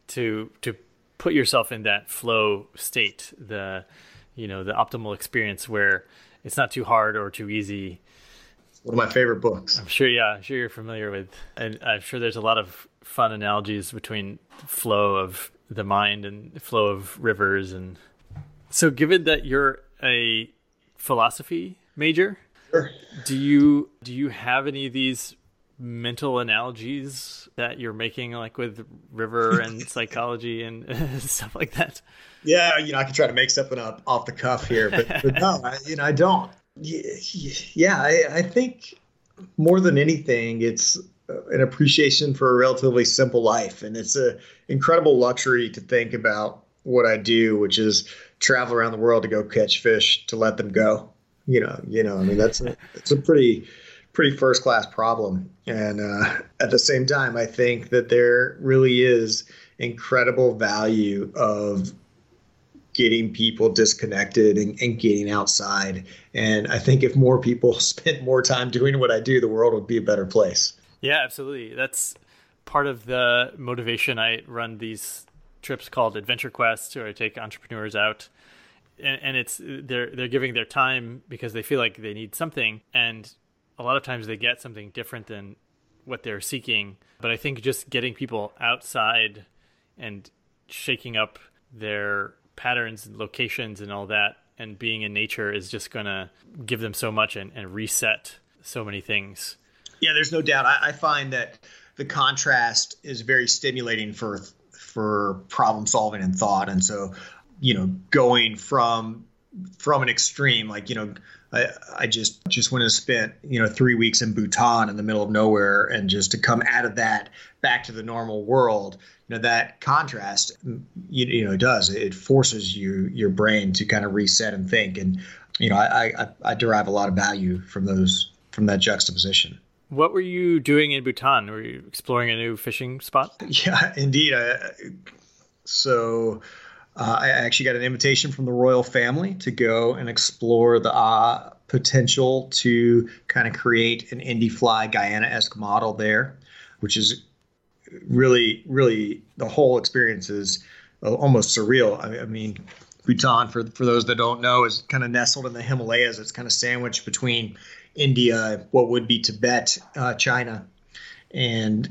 to to put yourself in that flow state, the you know the optimal experience where it's not too hard or too easy. One of my favorite books. I'm sure, yeah, I'm sure you're familiar with, and I'm sure there's a lot of fun analogies between flow of the mind and flow of rivers and so given that you're a philosophy major sure. do you do you have any of these mental analogies that you're making like with river and psychology and stuff like that yeah you know i can try to make something up off the cuff here but, but no I, you know i don't yeah I, I think more than anything it's an appreciation for a relatively simple life, and it's an incredible luxury to think about what I do, which is travel around the world to go catch fish to let them go. You know, you know, I mean that's a, it's a pretty pretty first class problem, and uh, at the same time, I think that there really is incredible value of getting people disconnected and, and, getting outside. And I think if more people spent more time doing what I do, the world would be a better place. Yeah, absolutely. That's part of the motivation. I run these trips called Adventure quests where I take entrepreneurs out, and, and it's they're they're giving their time because they feel like they need something, and a lot of times they get something different than what they're seeking. But I think just getting people outside and shaking up their patterns and locations and all that and being in nature is just going to give them so much and, and reset so many things yeah, there's no doubt. I, I find that the contrast is very stimulating for for problem solving and thought. And so, you know, going from from an extreme, like you know, I, I just just went and spent you know three weeks in Bhutan in the middle of nowhere, and just to come out of that back to the normal world, you know, that contrast, you, you know, it does it forces you your brain to kind of reset and think. And you know, I, I, I derive a lot of value from those from that juxtaposition. What were you doing in Bhutan? Were you exploring a new fishing spot? Yeah, indeed. I, so uh, I actually got an invitation from the royal family to go and explore the uh, potential to kind of create an Indifly Guyana esque model there, which is really, really the whole experience is almost surreal. I, I mean, Bhutan, for for those that don't know, is kind of nestled in the Himalayas. It's kind of sandwiched between India, what would be Tibet, uh, China, and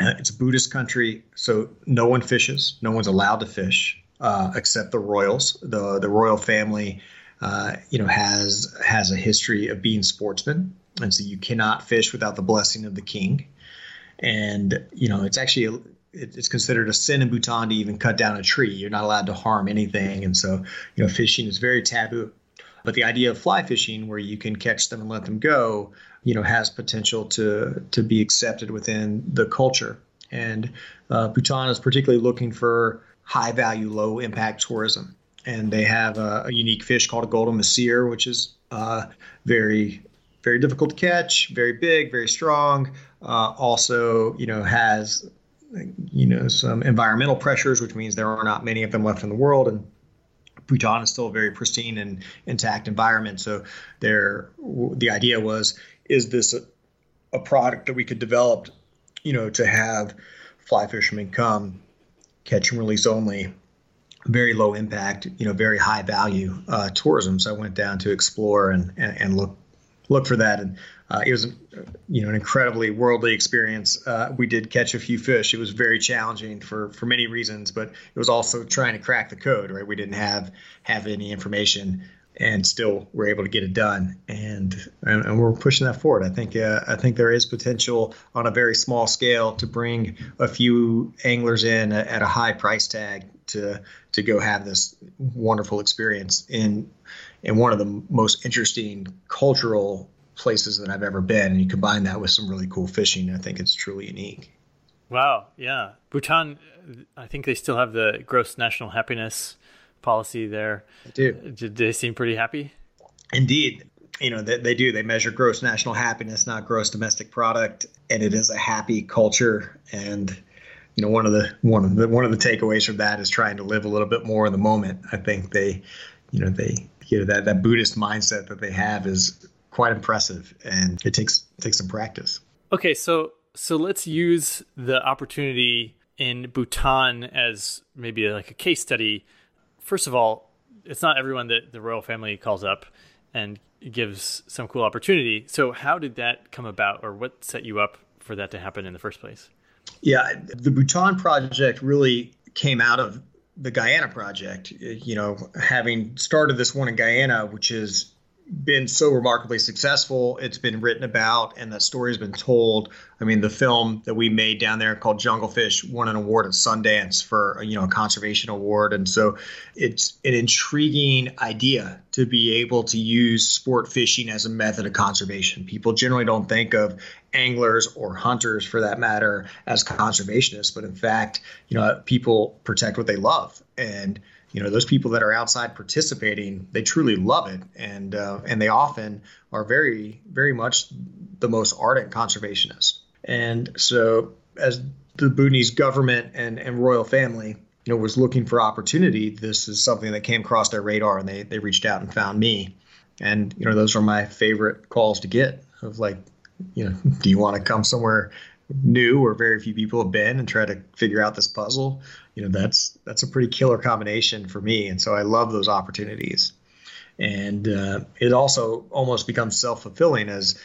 uh, it's a Buddhist country. So no one fishes. No one's allowed to fish uh, except the royals. the The royal family, uh, you know, has has a history of being sportsmen, and so you cannot fish without the blessing of the king. And you know, it's actually it's considered a sin in Bhutan to even cut down a tree. You're not allowed to harm anything, and so you know fishing is very taboo. But the idea of fly fishing, where you can catch them and let them go, you know, has potential to to be accepted within the culture. And uh, Bhutan is particularly looking for high value, low impact tourism, and they have a, a unique fish called a golden mahseer, which is uh, very very difficult to catch, very big, very strong. Uh, also, you know, has you know some environmental pressures, which means there are not many of them left in the world, and Bhutan is still a very pristine and intact environment. So there, the idea was, is this a, a product that we could develop, you know, to have fly fishermen come, catch and release only, very low impact, you know, very high value uh, tourism. So I went down to explore and, and, and look look for that. And uh, it was, you know, an incredibly worldly experience. Uh, we did catch a few fish. It was very challenging for for many reasons, but it was also trying to crack the code. Right, we didn't have have any information, and still we're able to get it done. And and, and we're pushing that forward. I think uh, I think there is potential on a very small scale to bring a few anglers in at a high price tag to to go have this wonderful experience in in one of the most interesting cultural places that I've ever been. And you combine that with some really cool fishing, I think it's truly unique. Wow. Yeah. Bhutan, I think they still have the gross national happiness policy there. They do. Did they seem pretty happy? Indeed. You know, they, they do. They measure gross national happiness, not gross domestic product. And it is a happy culture. And, you know, one of the one of the one of the takeaways from that is trying to live a little bit more in the moment. I think they, you know, they you know that that Buddhist mindset that they have is quite impressive, and it takes takes some practice. Okay, so so let's use the opportunity in Bhutan as maybe like a case study. First of all, it's not everyone that the royal family calls up and gives some cool opportunity. So how did that come about, or what set you up for that to happen in the first place? Yeah, the Bhutan project really came out of the Guyana project, you know, having started this one in Guyana, which has been so remarkably successful, it's been written about and the story has been told. I mean, the film that we made down there called Jungle Fish won an award at Sundance for you know a conservation award, and so it's an intriguing idea to be able to use sport fishing as a method of conservation. People generally don't think of anglers or hunters for that matter as conservationists but in fact you know people protect what they love and you know those people that are outside participating they truly love it. And uh, and they often are very very much the most ardent conservationists. And so as the Bhutanese government and, and royal family you know was looking for opportunity this is something that came across their radar and they, they reached out and found me. And you know those are my favorite calls to get of like you know, do you want to come somewhere new where very few people have been and try to figure out this puzzle? You know, that's that's a pretty killer combination for me, and so I love those opportunities. And uh, it also almost becomes self fulfilling as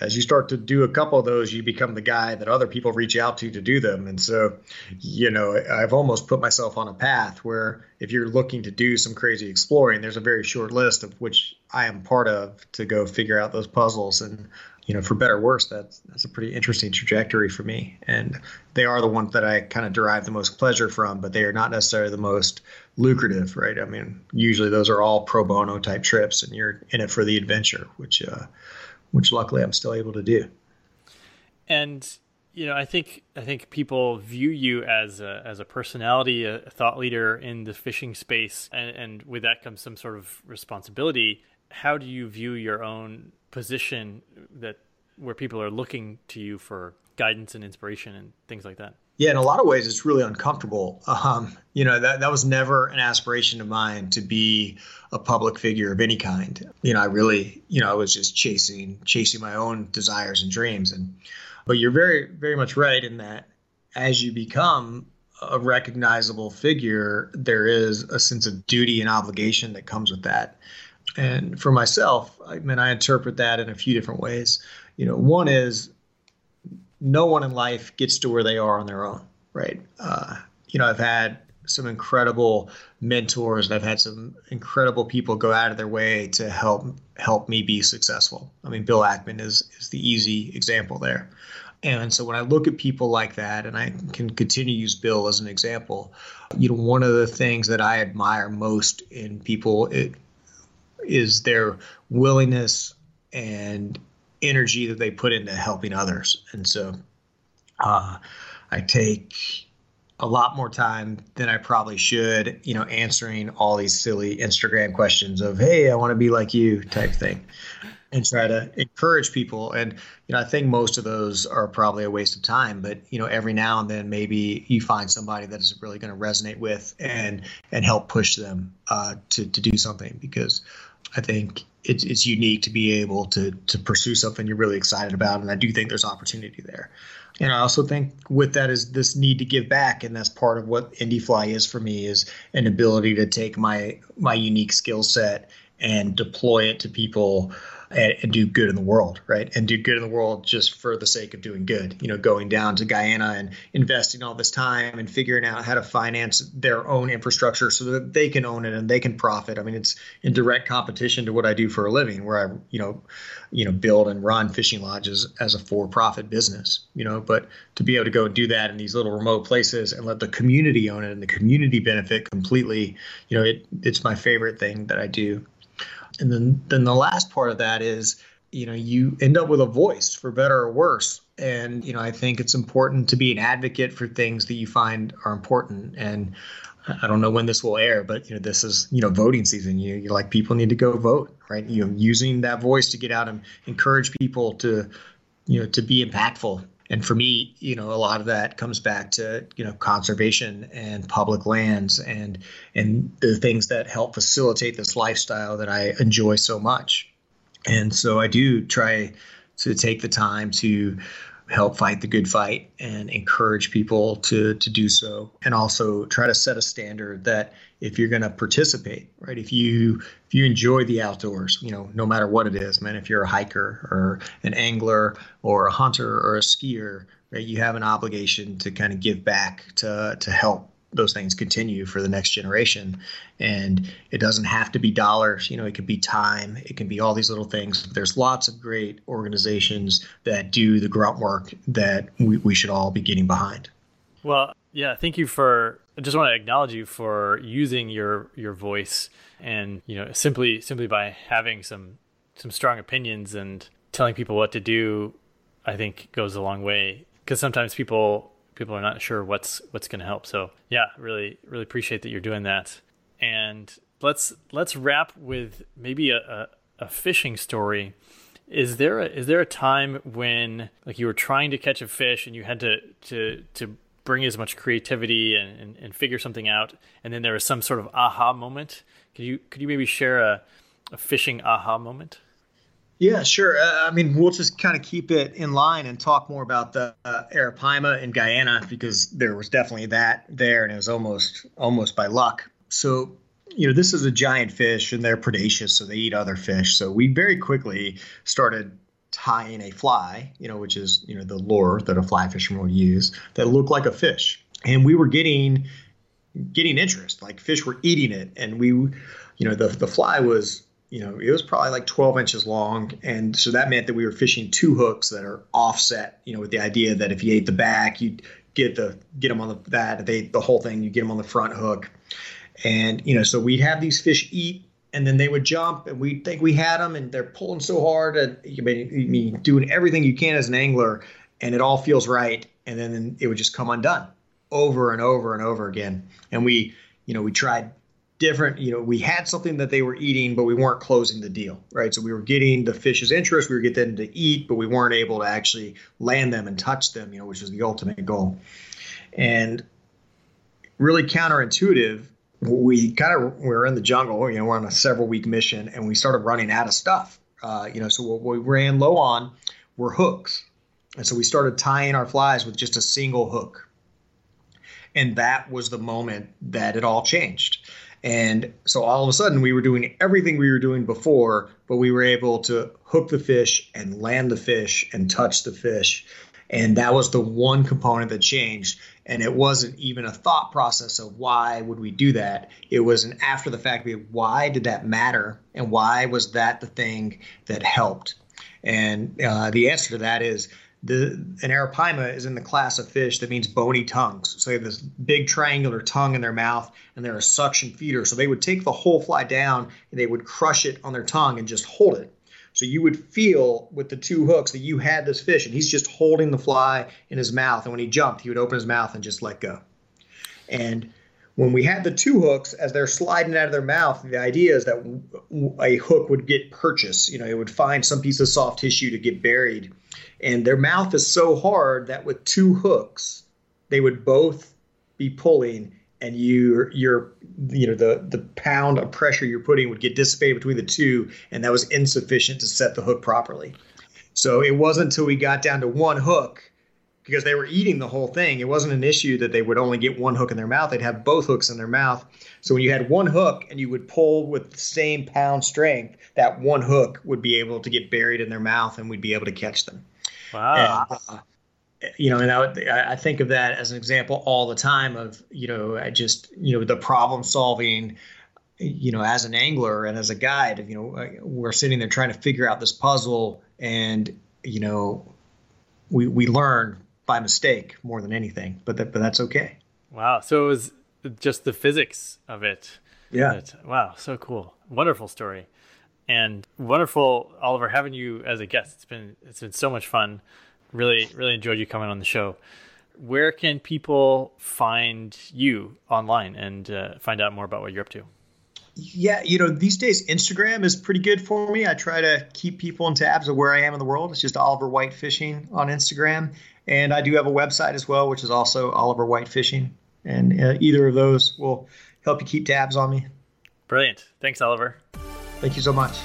as you start to do a couple of those, you become the guy that other people reach out to to do them. And so, you know, I've almost put myself on a path where if you're looking to do some crazy exploring, there's a very short list of which I am part of to go figure out those puzzles. And, you know, for better or worse, that's, that's a pretty interesting trajectory for me. And they are the ones that I kind of derive the most pleasure from, but they are not necessarily the most lucrative, right? I mean, usually those are all pro bono type trips and you're in it for the adventure, which, uh, which luckily I'm still able to do. And you know, I think I think people view you as a, as a personality, a thought leader in the fishing space, and, and with that comes some sort of responsibility. How do you view your own position that where people are looking to you for guidance and inspiration and things like that? Yeah, in a lot of ways, it's really uncomfortable. Um, you know, that, that was never an aspiration of mine to be a public figure of any kind. You know, I really, you know, I was just chasing chasing my own desires and dreams. And but you're very, very much right in that as you become a recognizable figure, there is a sense of duty and obligation that comes with that. And for myself, I mean, I interpret that in a few different ways. You know, one is no one in life gets to where they are on their own, right? Uh, you know, I've had some incredible mentors and I've had some incredible people go out of their way to help help me be successful. I mean, Bill Ackman is is the easy example there. And so when I look at people like that, and I can continue to use Bill as an example, you know, one of the things that I admire most in people it, is their willingness and energy that they put into helping others. And so uh, I take a lot more time than I probably should, you know, answering all these silly Instagram questions of, hey, I want to be like you type thing. And try to encourage people. And, you know, I think most of those are probably a waste of time. But, you know, every now and then maybe you find somebody that is really going to resonate with and and help push them uh, to, to do something because I think it's, it's unique to be able to to pursue something you're really excited about, and I do think there's opportunity there. And I also think with that is this need to give back, and that's part of what Indifly is for me is an ability to take my my unique skill set and deploy it to people and, and, do good in the world, right? And do good in the world just for the sake of doing good. You know, going down to Guyana and investing all this time and figuring out how to finance their own infrastructure so that they can own it and they can profit. I mean, it's in direct competition to what I do for a living, where I, you know, you know, build and run fishing lodges as a for-profit business. You know, but to be able to go and do that in these little remote places and let the community own it and the community benefit completely, you know, it it's my favorite thing that I do and then then the last part of that is you know you end up with a voice for better or worse. And you know i think it's important to be an advocate for things that you find are important. And i don't know when this will air but you know this is you know voting season. You you like people need to go vote right? You know using that voice to get out and encourage people to you know to be impactful and for me, you know, a lot of that comes back to you know conservation and public lands and and the things that help facilitate this lifestyle that I enjoy so much. And so I do try to take the time to help fight the good fight and encourage people to to do so. And also try to set a standard that if you're going to participate right if you if you enjoy the outdoors you know no matter what it is man if you're a hiker or an angler or a hunter or a skier right you have an obligation to kind of give back to to help those things continue for the next generation. And it doesn't have to be dollars, you know, it could be time, it can be all these little things. There's lots of great organizations that do the grunt work that we, we should all be getting behind. Well, yeah, thank you for I just want to acknowledge you for using your your voice and, you know, simply simply by having some some strong opinions and telling people what to do, I think goes a long way because sometimes people people are not sure what's what's going to help. So yeah, really really appreciate that you're doing that. And let's let's wrap with maybe a, a, a fishing story. Is there a, is there a time when like you were trying to catch a fish and you had to to to bring as much creativity and, and, and figure something out, and then there was some sort of aha moment? Could you could you maybe share a, a fishing aha moment? Yeah, sure. Uh, I mean, we'll just kind of keep it in line and talk more about the uh, Arapaima in Guyana because there was definitely that there, and it was almost almost by luck. So, you know, this is a giant fish, and they're predaceous, so they eat other fish. So we very quickly started tying a fly, you know, which is you know the lure that a fly fisherman would use that looked like a fish, and we were getting getting interest. Like fish were eating it, and we, you know, the the fly was you know, it was probably like 12 inches long. And so that meant that we were fishing two hooks that are offset, you know, with the idea that if you ate the back, you'd get the, get them on the, that, they, the whole thing, you get them on the front hook. And, you know, so we'd have these fish eat and then they would jump and we'd think we had them and they're pulling so hard. And, you mean, doing everything you can as an angler and it all feels right, and then it would just come undone over and over and over again. And we, you know, we tried different, you know, we had something that they were eating, but we weren't closing the deal, right? So we were getting the fish's interest, we were getting them to eat, but we weren't able to actually land them and touch them, you know, which was the ultimate goal. And really counterintuitive, we kind of we were in the jungle, you know, we're on a several week mission, and we started running out of stuff. Uh, you know, so what we ran low on were hooks, and so we started tying our flies with just a single hook. And that was the moment that it all changed. And so all of a sudden, we were doing everything we were doing before, but we were able to hook the fish and land the fish and touch the fish. And that was the one component that changed. And it wasn't even a thought process of why would we do that. It was an after the fact, why did that matter? And why was that the thing that helped? And uh, the answer to that is the an arapaima is in the class of fish that means bony tongues. So they have this big triangular tongue in their mouth, and they're a suction feeder. So they would take the whole fly down and they would crush it on their tongue and just hold it. So you would feel with the two hooks that you had this fish, and he's just holding the fly in his mouth. And when he jumped, he would open his mouth and just let go. And when we had the two hooks, as they're sliding out of their mouth, the idea is that a hook would get purchased. You know, it would find some piece of soft tissue to get buried and their mouth is so hard that with two hooks they would both be pulling and you your you know the the pound of pressure you're putting would get dissipated between the two and that was insufficient to set the hook properly. So it wasn't until we got down to one hook because they were eating the whole thing it wasn't an issue that they would only get one hook in their mouth they'd have both hooks in their mouth. So when you had one hook and you would pull with the same pound strength that one hook would be able to get buried in their mouth and we'd be able to catch them Wow. And, uh, you know, and I, would, I think of that as an example all the time of, you know, I just, you know, the problem solving, you know, as an angler and as a guide, you know, we're sitting there trying to figure out this puzzle and, you know, we, we learn by mistake more than anything, but that, but that's okay. Wow. So it was just the physics of it. Yeah. Wow. So cool. Wonderful story and wonderful, Oliver, having you as a guest. It's been it's been so much fun. Really, really enjoyed you coming on the show. Where can people find you online and uh, find out more about what you're up to? Yeah, you know, these days Instagram is pretty good for me. I try to keep people in tabs of where I am in the world. It's just Oliver White Fishing on Instagram. And I do have a website as well, which is also Oliver White Fishing. And uh, either of those will help you keep tabs on me. Brilliant. Thanks, Oliver. Thank you so much.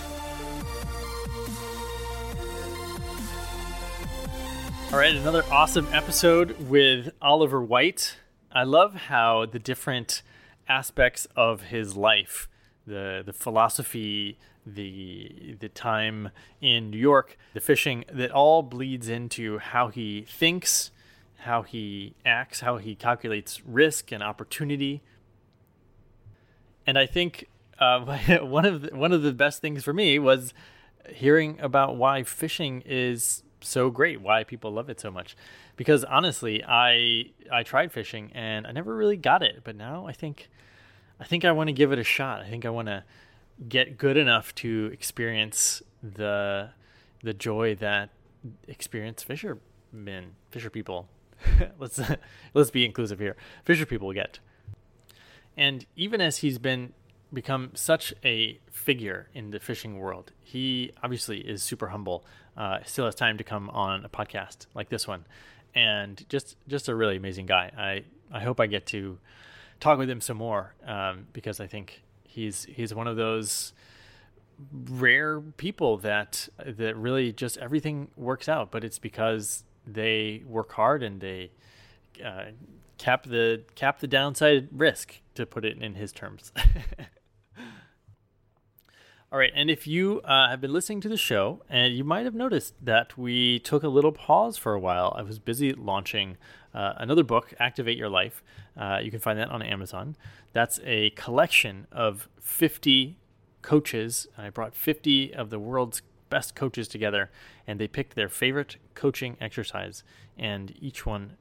All right, another awesome episode with Oliver White. I love how the different aspects of his life, the the philosophy, the the time in New York, the fishing, that all bleeds into how he thinks, how he acts, how he calculates risk and opportunity. And I think uh, one of the, one of the best things for me was hearing about why fishing is so great, why people love it so much. Because honestly, I I tried fishing and I never really got it, but now I think I think I want to give it a shot. I think I want to get good enough to experience the the joy that experienced fishermen, fisher people. let's let's be inclusive here. Fisher people get. And even as he's been become such a figure in the fishing world. He obviously is super humble. Uh, still has time to come on a podcast like this one, and just just a really amazing guy. I I hope I get to talk with him some more um, because I think he's he's one of those rare people that that really just everything works out, but it's because they work hard and they uh, cap the cap the downside risk to put it in his terms. All right, and if you uh, have been listening to the show, and you might have noticed that we took a little pause for a while. I was busy launching uh, another book, Activate Your Life. Uh, you can find that on Amazon. That's a collection of 50 coaches. I brought 50 of the world's best coaches together, and they picked their favorite coaching exercise, and each one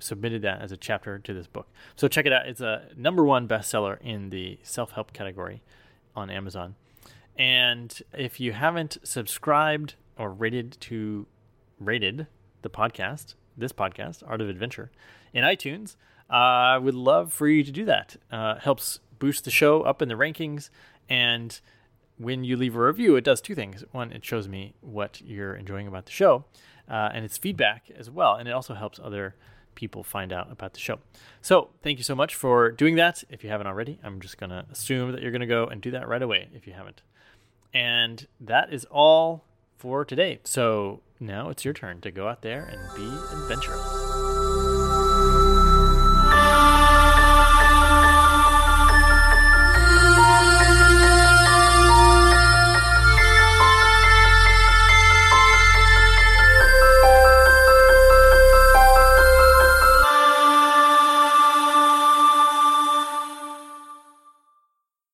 submitted that as a chapter to this book. So check it out. It's a number one bestseller in the self help category on Amazon. And if you haven't subscribed or rated to rated the podcast, this podcast, Art of Adventure, in iTunes, I would love for you to do that. Uh, helps boost the show up in the rankings. And when you leave a review, it does two things. One, it shows me what you're enjoying about the show, uh, and it's feedback as well. And it also helps other people find out about the show. So thank you so much for doing that. If you haven't already, I'm just going to assume that you're going to go and do that right away if you haven't. And that is all for today. So now it's your turn to go out there and be adventurous.